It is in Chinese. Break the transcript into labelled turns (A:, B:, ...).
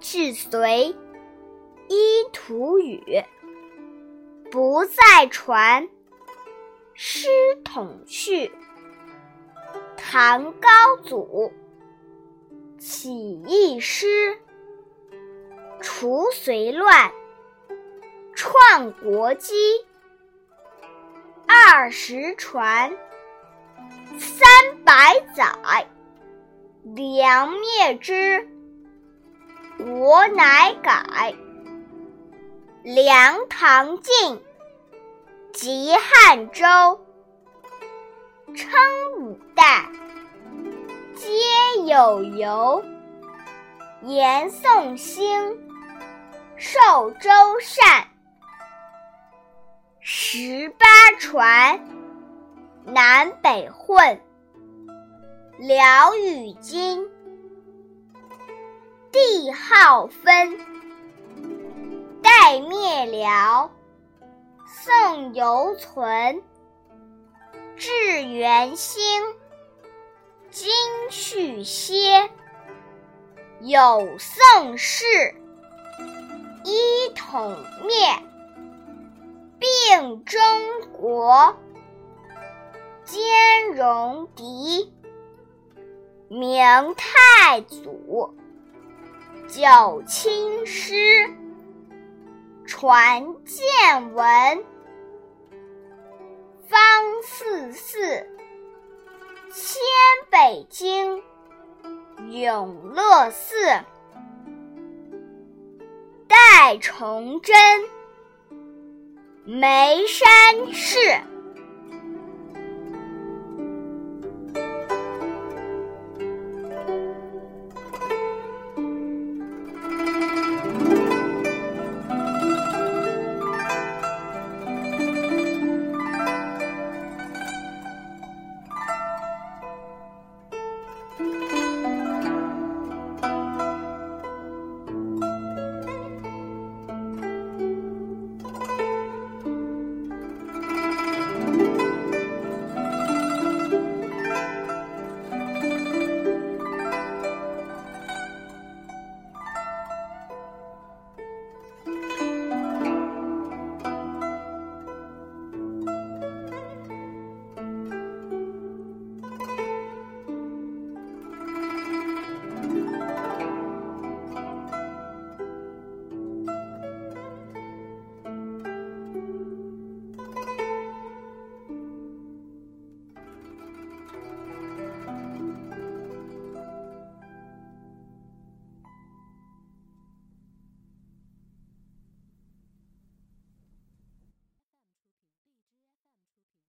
A: 至隋，依图语，不再传。师统序，唐高祖起义师，除隋乱，创国基。二十传，三百载，梁灭之，我乃改。梁唐晋。及汉周，称五代，皆有由。延宋兴，寿周善。十八传，南北混。辽与金，帝号分。代灭辽。宋犹存，至元兴，今续歇。有宋氏，一统灭，并中国，兼容狄，明太祖，九卿师。传见闻，方四寺，迁北京，永乐寺，代崇祯，眉山寺。